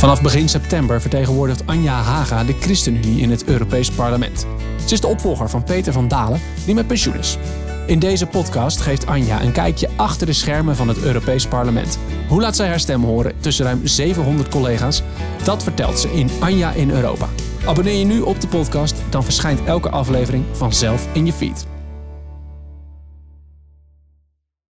Vanaf begin september vertegenwoordigt Anja Haga de ChristenUnie in het Europees Parlement. Ze is de opvolger van Peter van Dalen, die met pensioen is. In deze podcast geeft Anja een kijkje achter de schermen van het Europees Parlement. Hoe laat zij haar stem horen tussen ruim 700 collega's? Dat vertelt ze in Anja in Europa. Abonneer je nu op de podcast, dan verschijnt elke aflevering vanzelf in je feed.